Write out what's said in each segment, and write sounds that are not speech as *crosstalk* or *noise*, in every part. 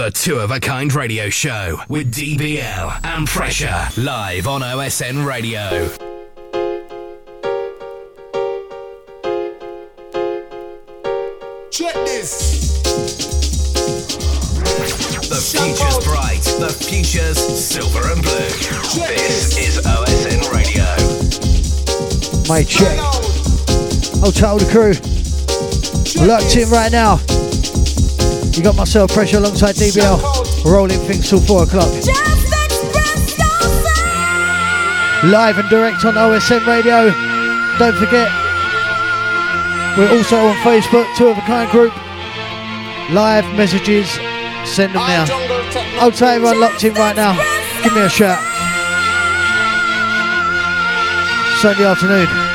The Two of a Kind Radio Show with DBL and Pressure live on OSN Radio. Check this. The future's bright, the future's silver and blue. This, is OSN Radio. My check. I'll tell the crew. Locked in right now. You got myself pressure alongside DBL, rolling things till four o'clock. Live and direct on OSN Radio. Don't forget, we're also on Facebook, Two of a Kind Group. Live messages, send them now. I'll tell everyone locked in right now. Give me a shout. Sunday afternoon.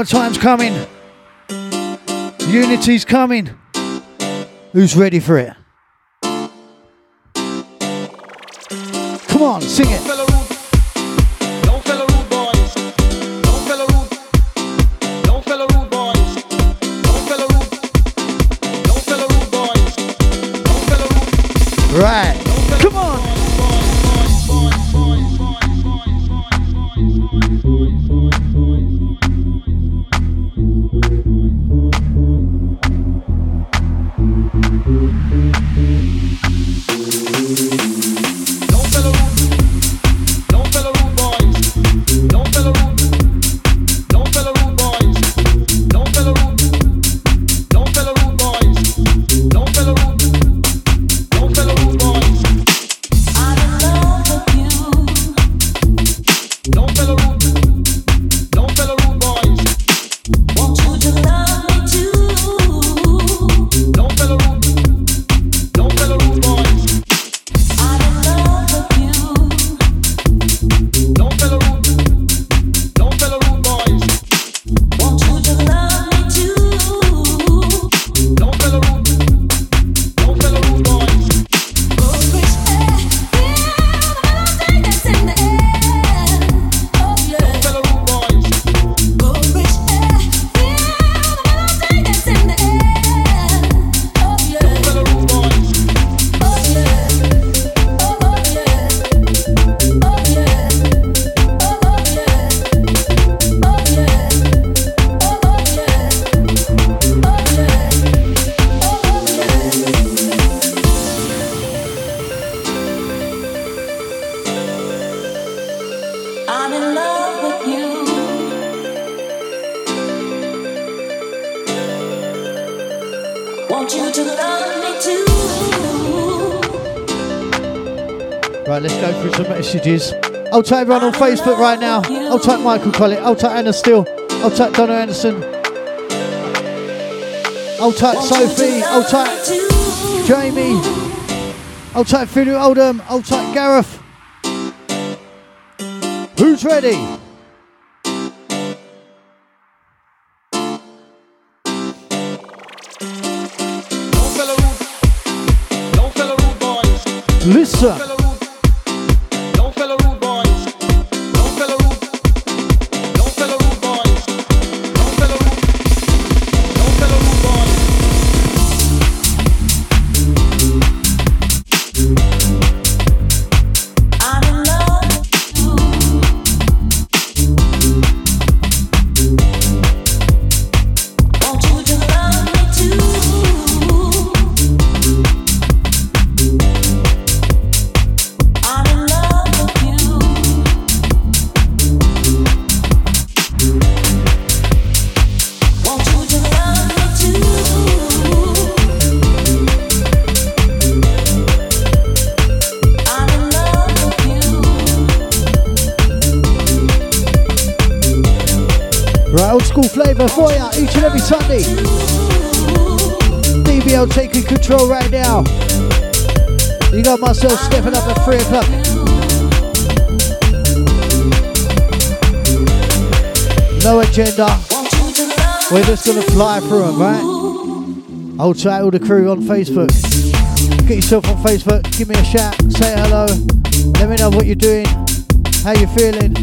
Summertime's coming. Unity's coming. Who's ready for it? I'll type everyone on Facebook right now. I'll type Michael Collett. I'll type Anna Steele. I'll type Donna Anderson. I'll type Sophie. I'll type Jamie. I'll type Philip Oldham. I'll type Gareth. Who's ready? Listen. Myself stepping up at 3 o'clock. No agenda. We're just gonna fly through them, right? I'll chat all the crew on Facebook. Get yourself on Facebook, give me a shout, say hello, let me know what you're doing, how you feeling.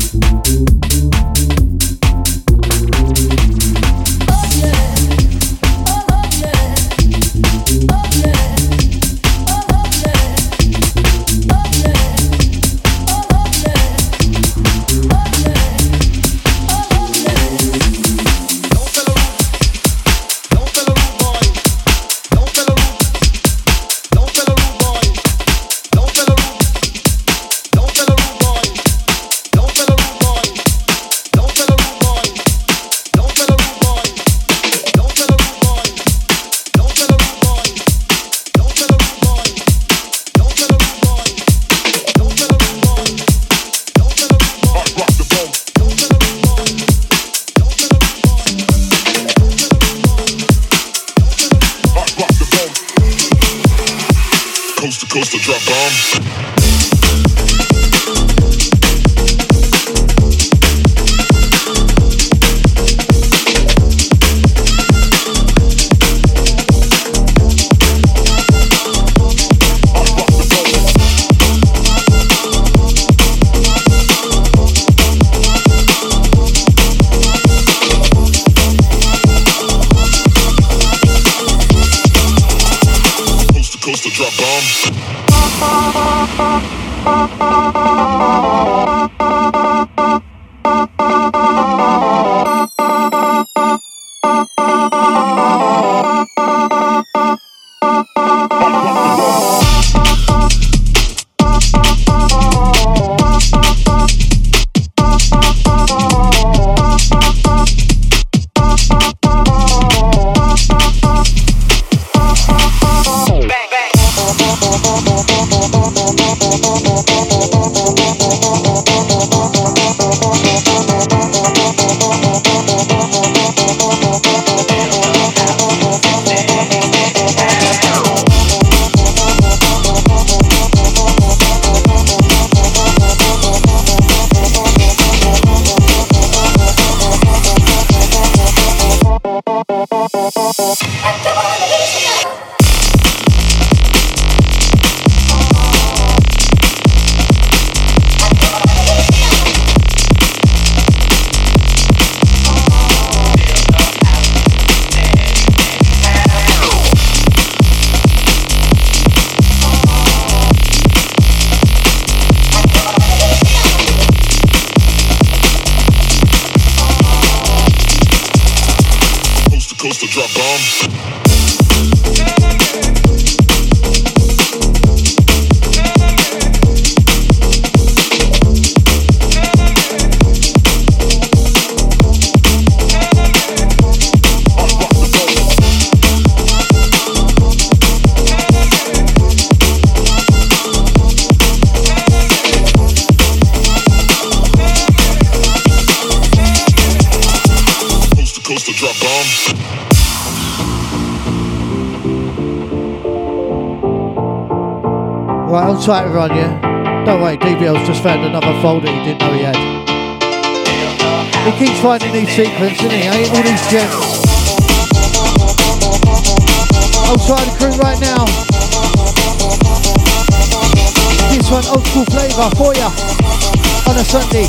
Sequences, doesn't he? Ain't all these gems. Outside the crew right now. This one old school flavour for ya on a Sunday.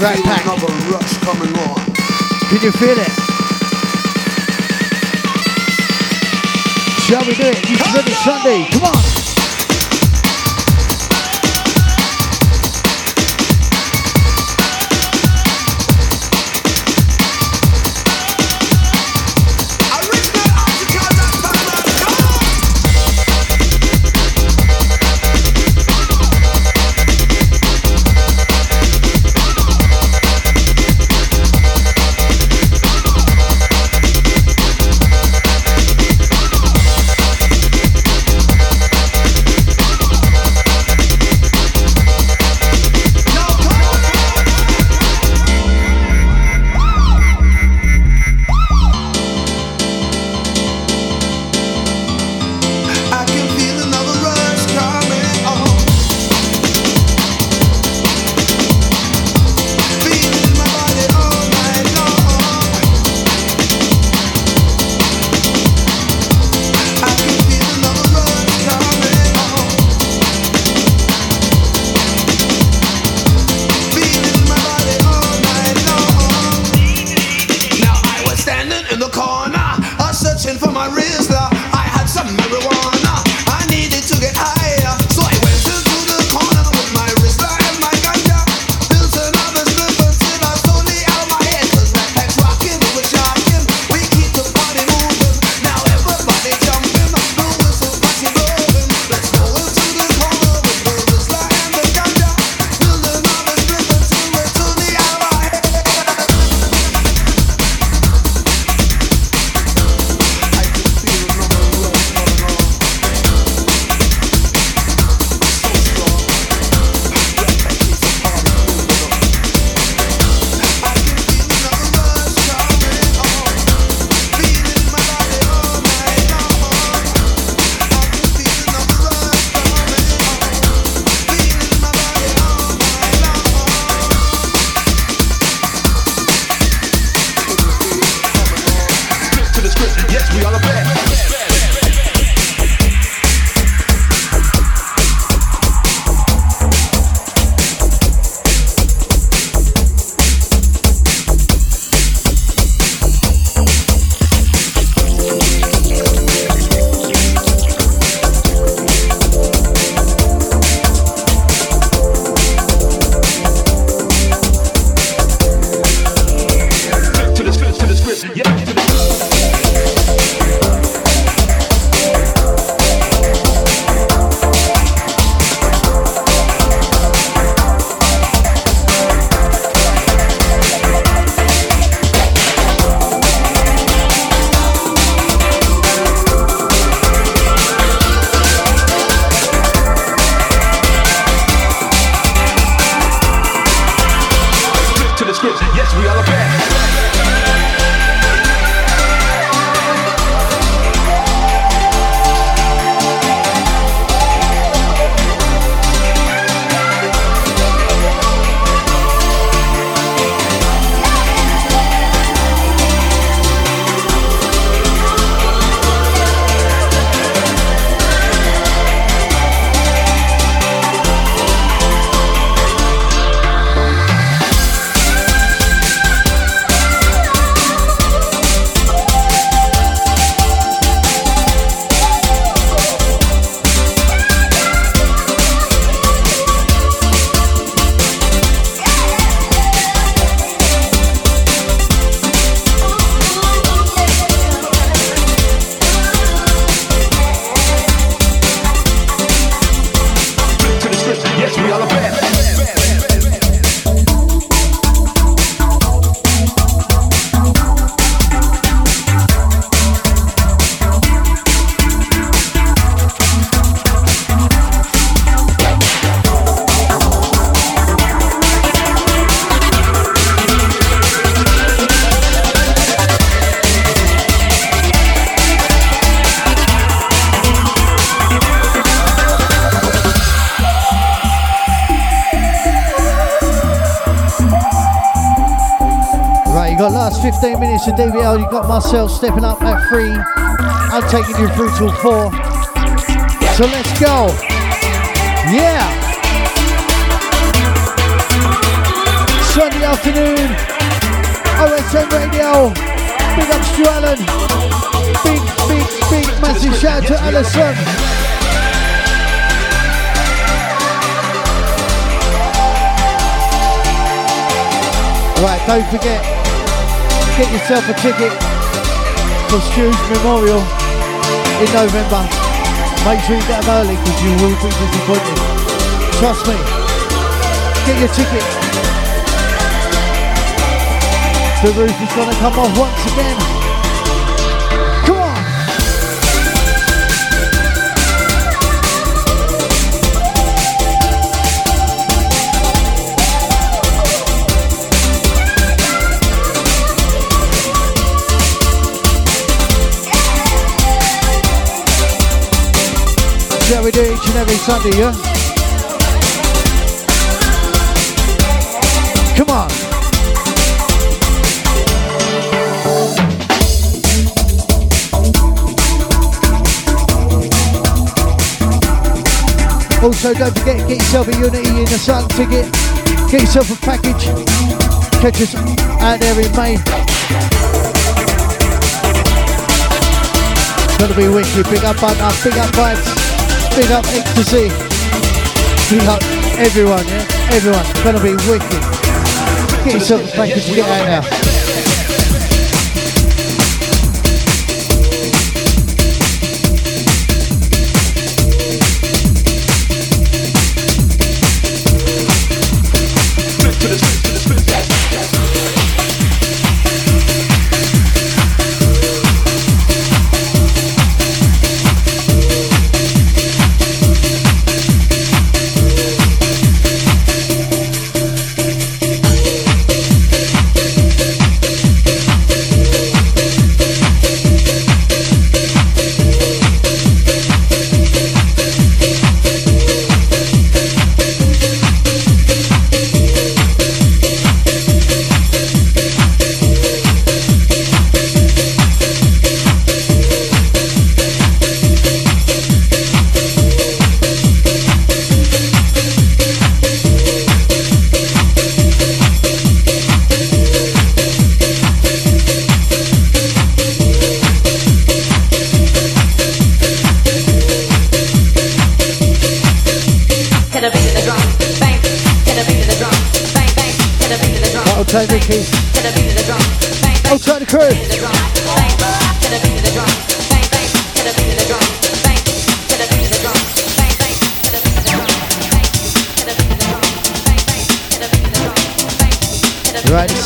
Can pack. another rush coming on. Can you feel it? Shall we do it? You ready Sunday? Come on. 15 minutes DVL. You got myself stepping up at three. I'm taking you through till four. So let's go. Yeah. Sunday afternoon. OSN Radio. Big up Stu Allen. Big, big, big, massive shout out to Alison. Right, don't forget, get yourself a ticket for Stu's Memorial in November. Make sure you get them early because you will be disappointed. Trust me. Get your ticket. The roof is going to come off once again. How we do each and every Sunday, yeah? Come on. Also, don't forget, to get yourself a Unity in the Sun ticket. Get yourself a package. Catch us out there in May. Gonna be wicked. Big up, button big up vibes. Big up Ecstasy. Big up everyone, yeah? Everyone. It's gonna be wicked. Get yourself a package, get out now.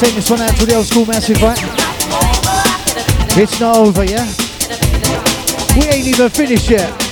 Send this one out to the old school massive, right? It's not over, yeah? We ain't even finished yet.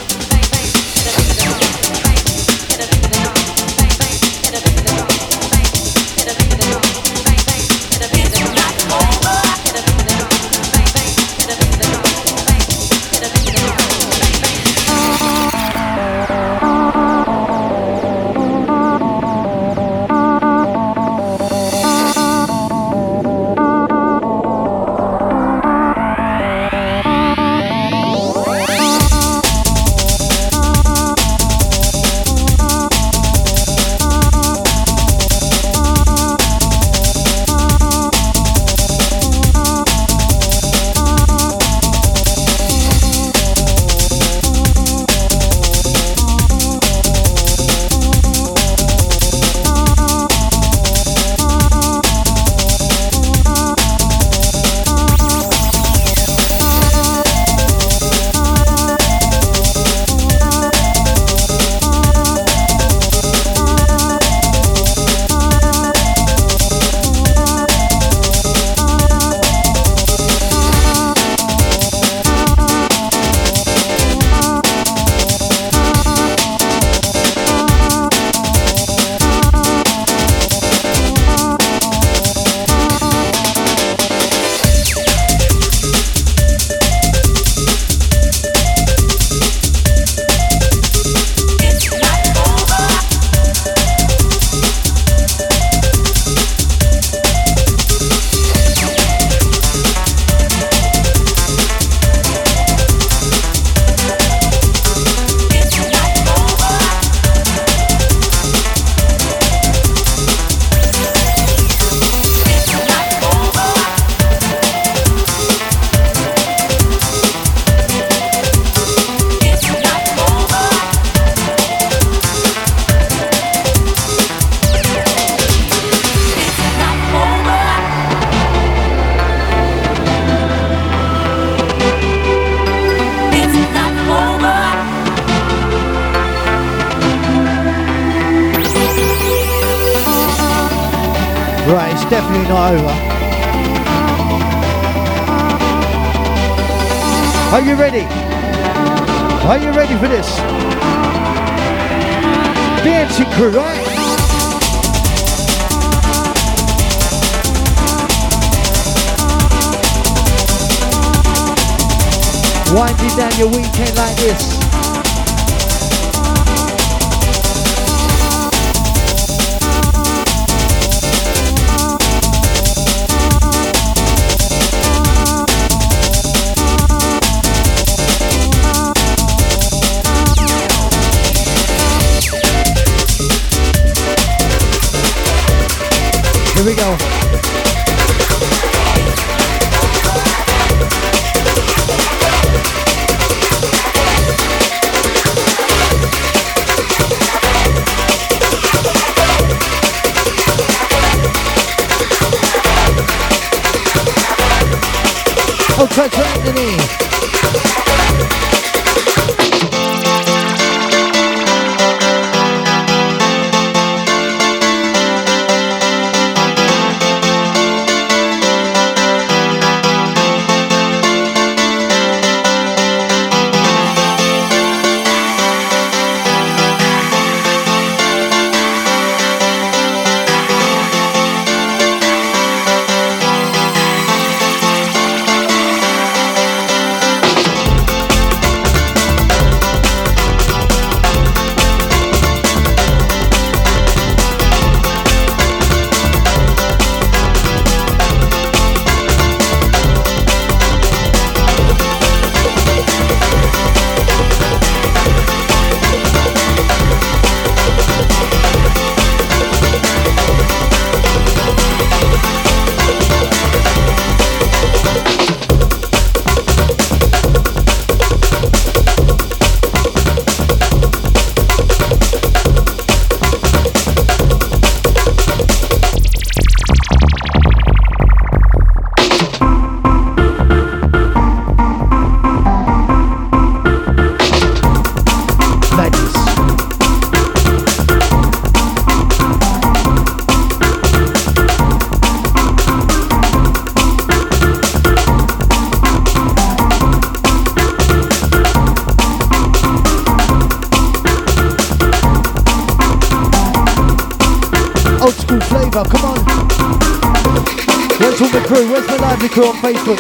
Crew on Facebook?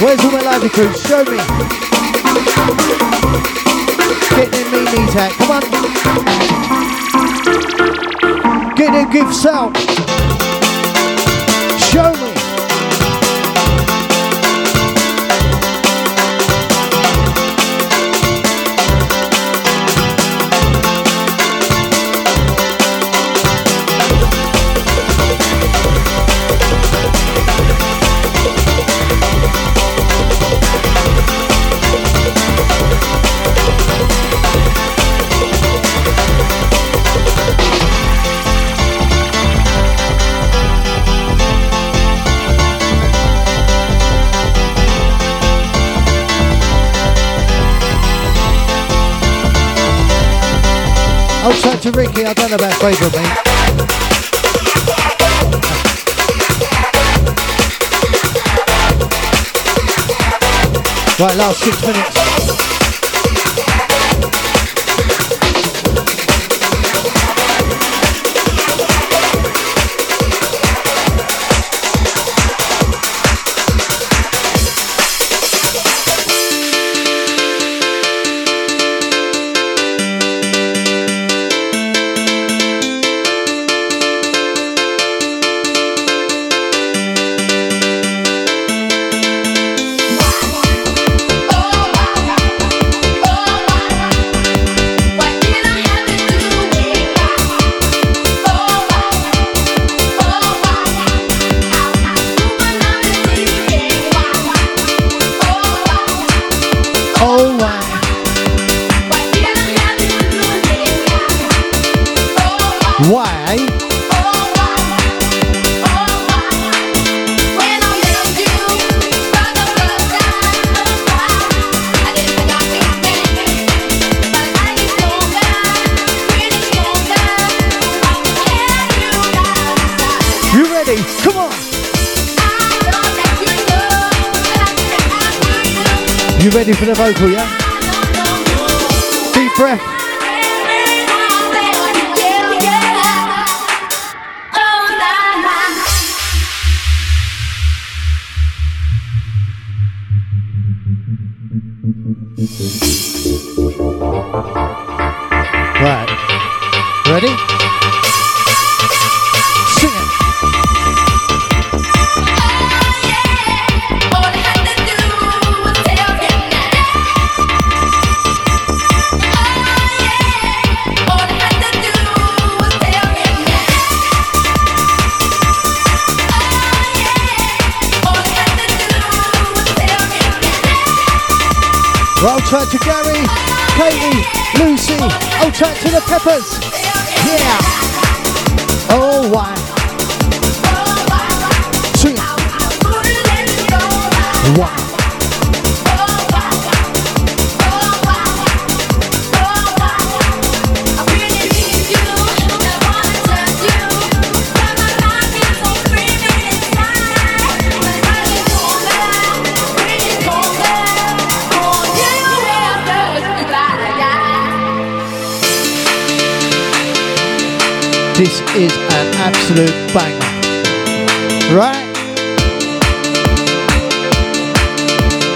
Where's all my lively crew? Show me. Get them memes out. Come on. Get them gifts out. Show me. To Ricky, I don't know about favourite, mate. Right, last six minutes. Roll track to Gary, Katie, Lucy. Old track to the Peppers. Yeah. Oh, one. Two. One. This is an absolute banger. Right?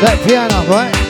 That piano, right?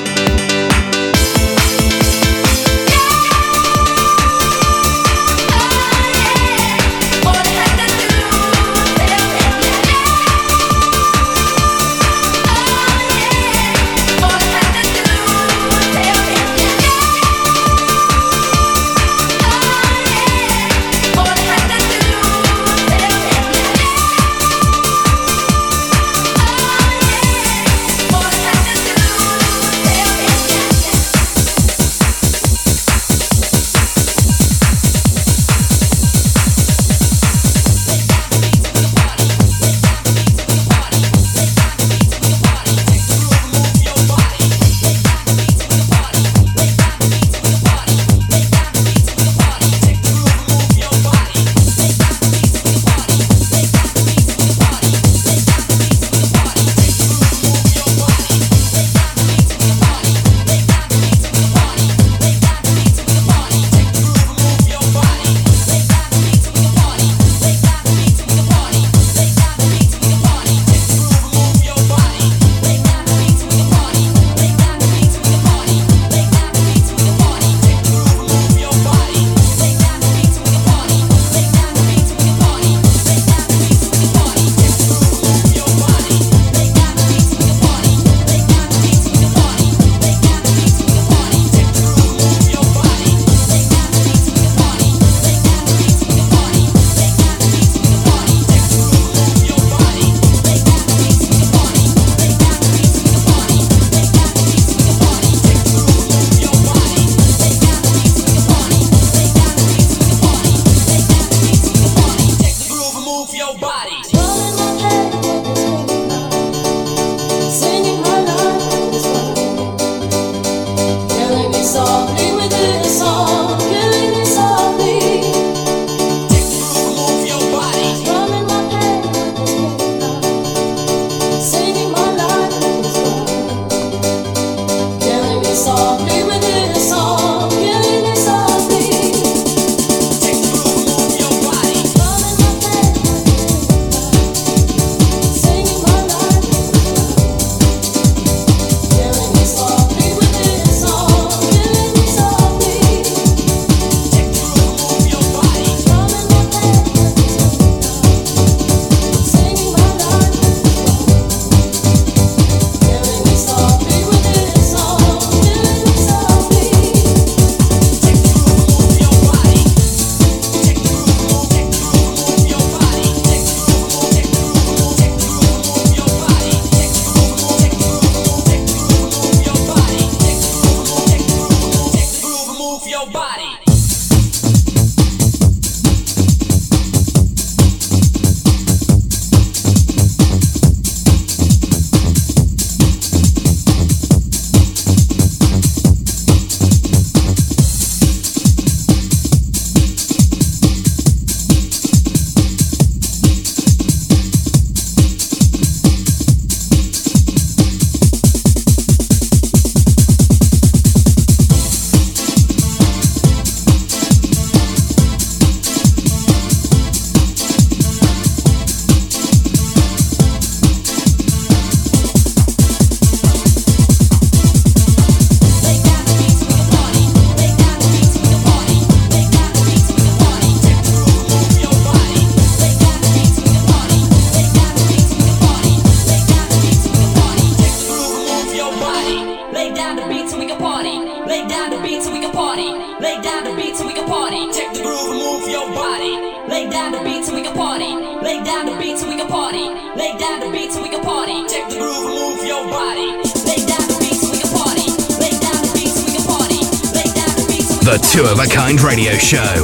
Radio Show.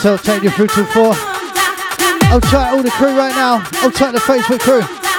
myself taking your through till four. I'll chat all the crew right now. I'll chat the Facebook crew.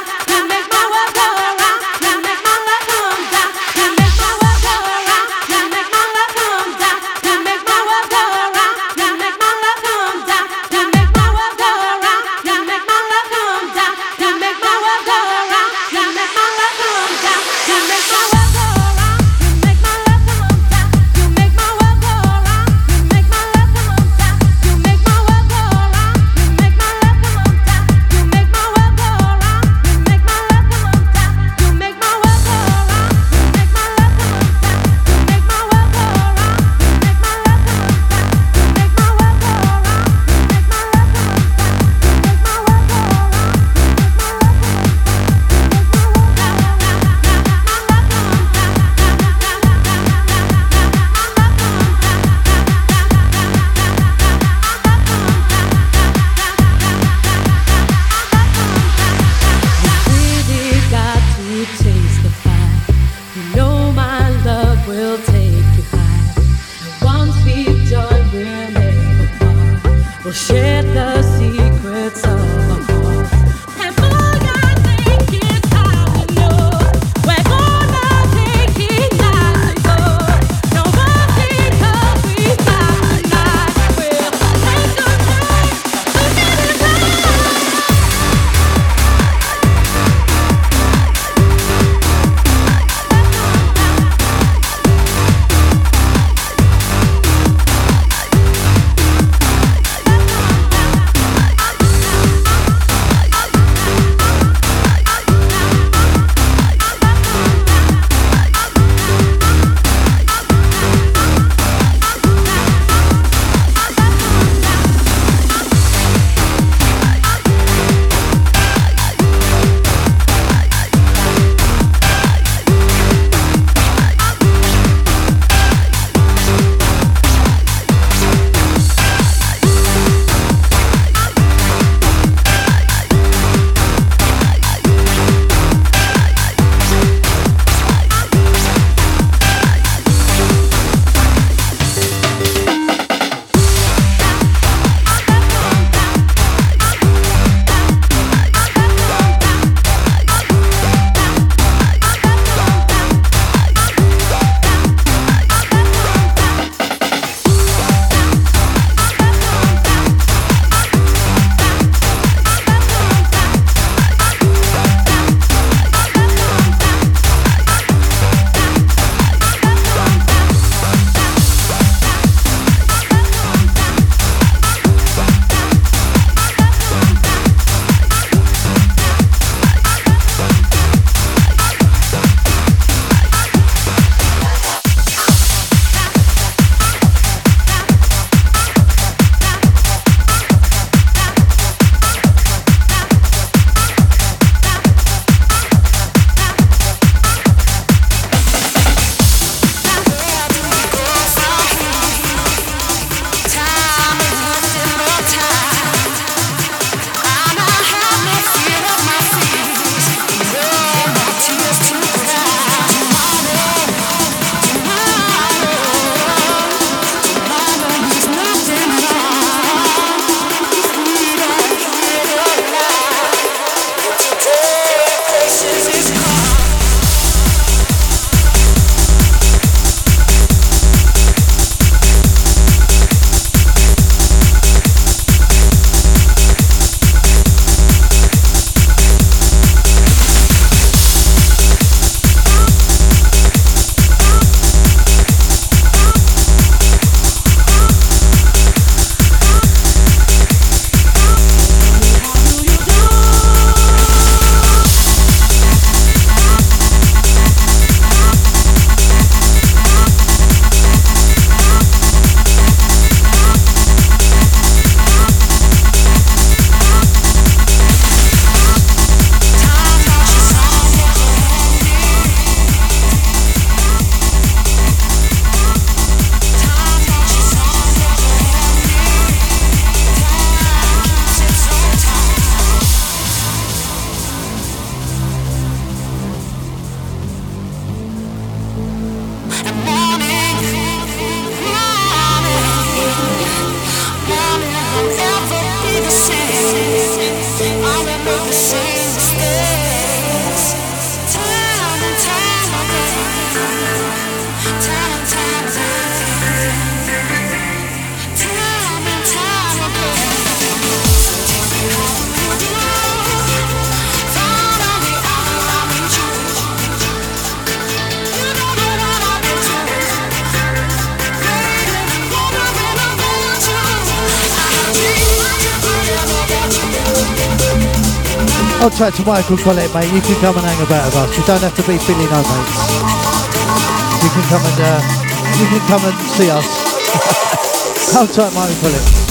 out to Michael Collett, mate. You can come and hang about with us. You don't have to be Billy No, mate. You can come and uh, you can come and see us. *laughs* Come tight, Michael Collett.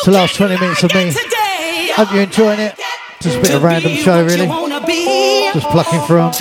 That's the last 20 minutes of me. Hope you're enjoying it. Just a bit of random show, really. Just plucking from.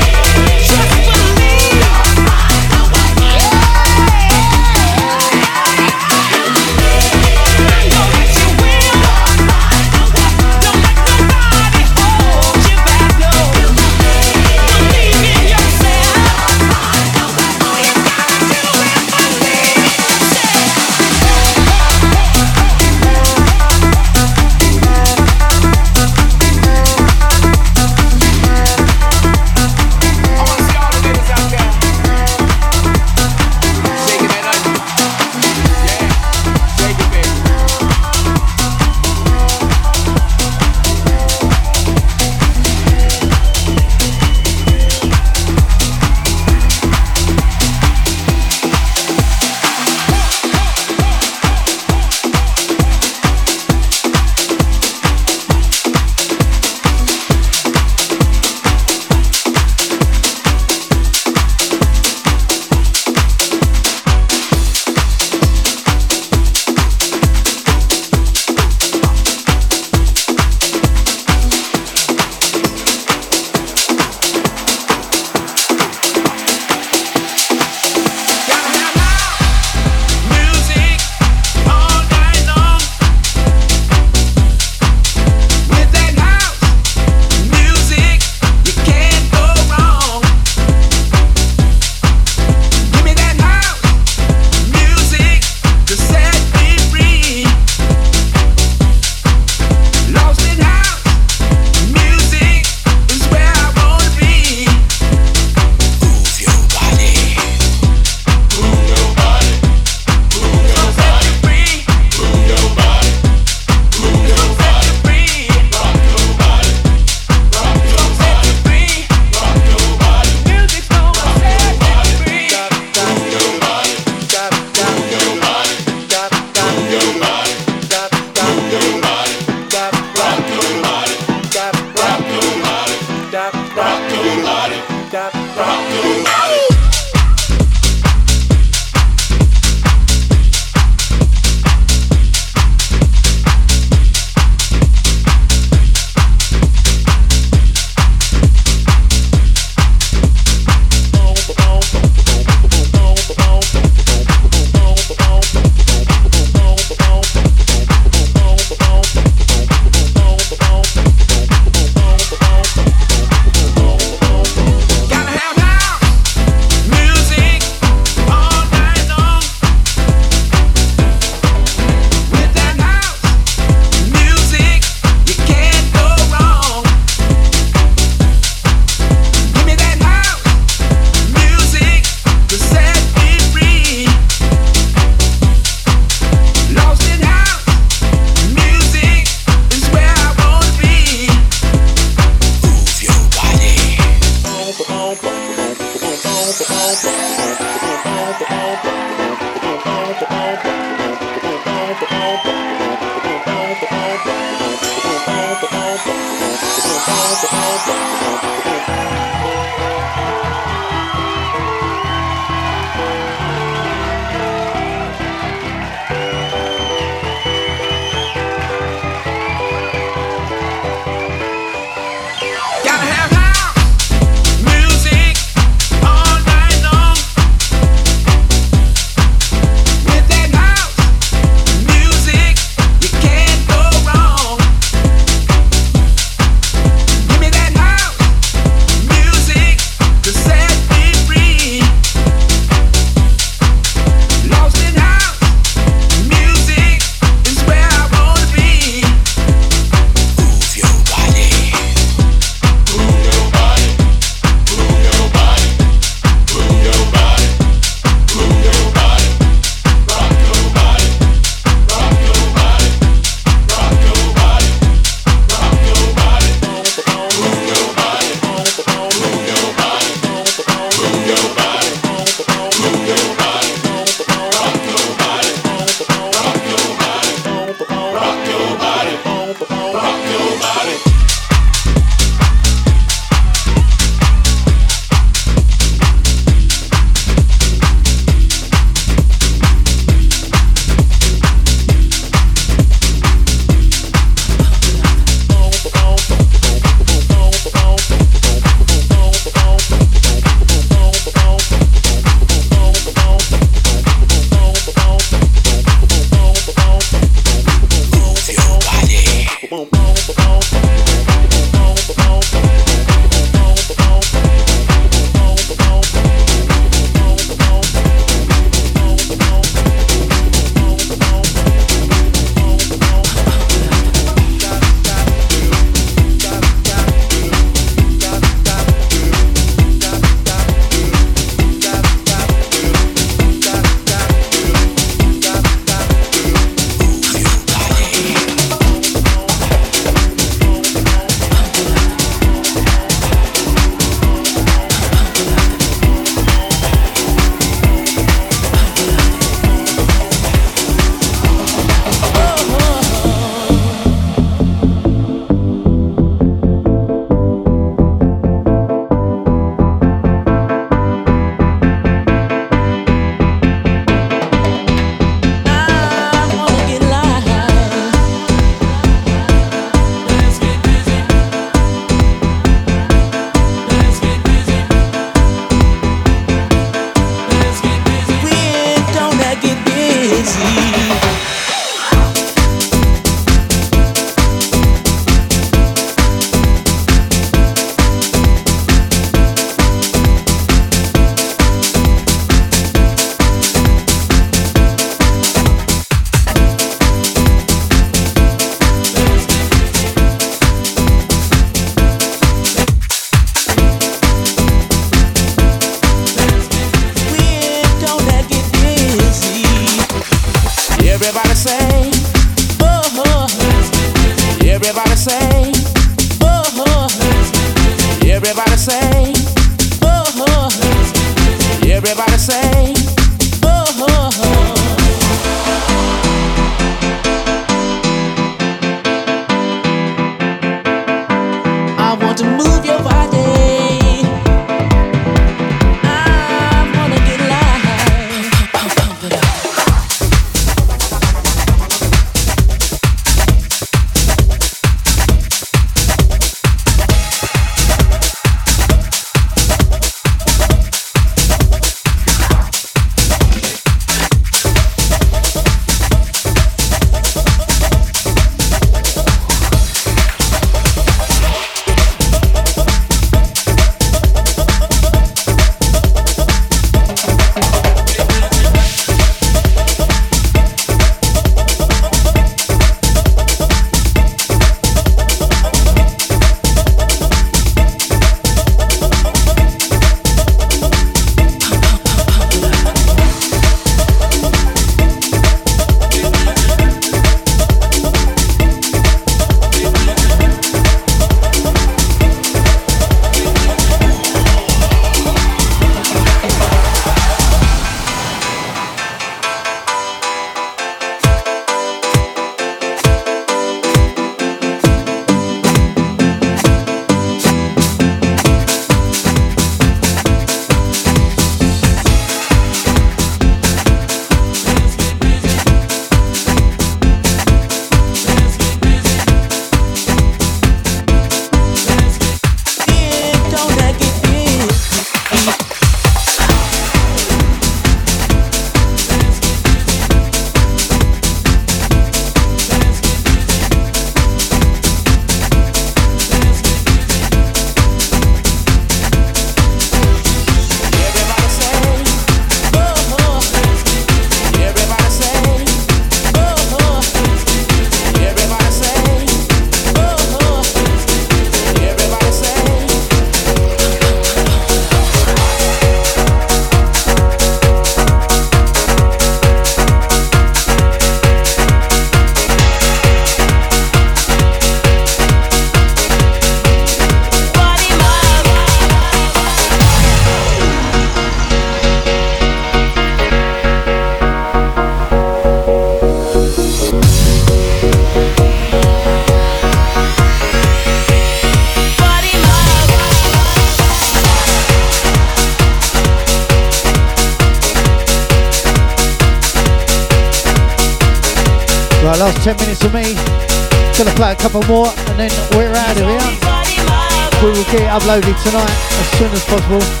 couple more and then we're out of here. We will get it uploaded tonight as soon as possible.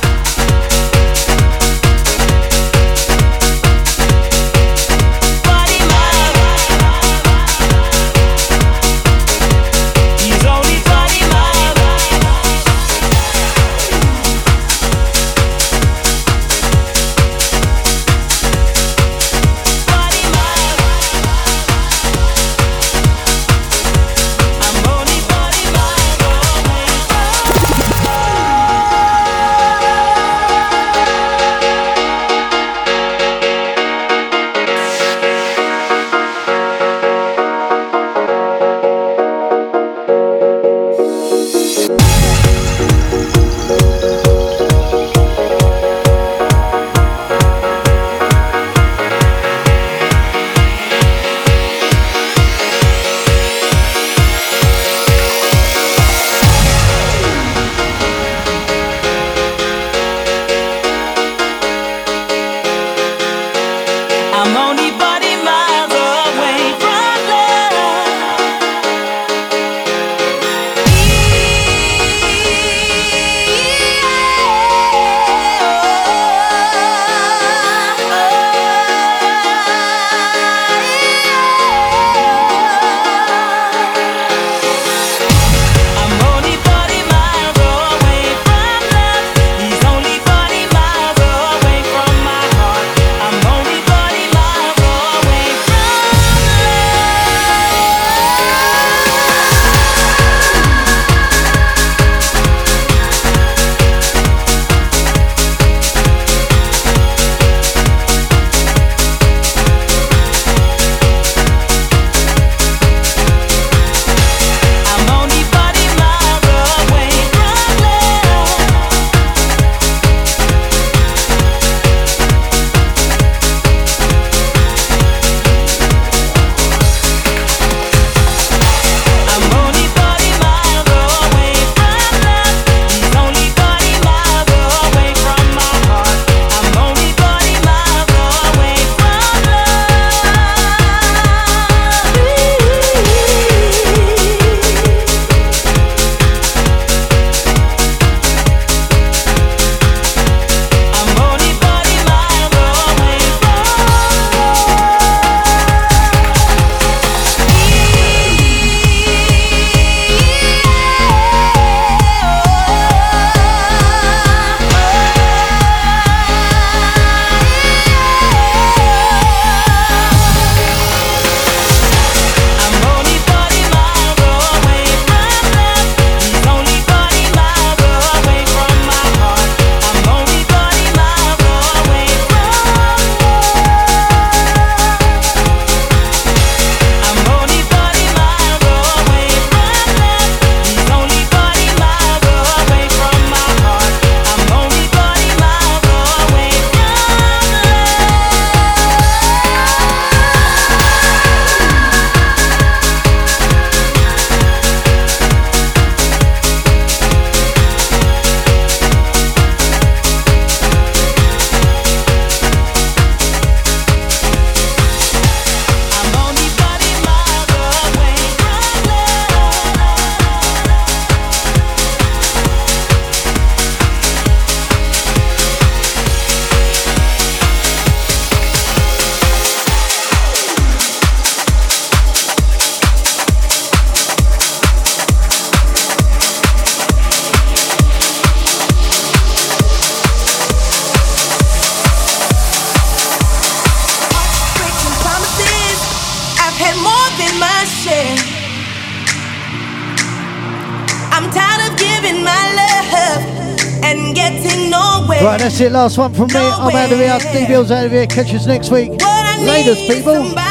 it. Last one from me. I'm out of here. Steve Bill's out of here. Catch us next week. Latest people.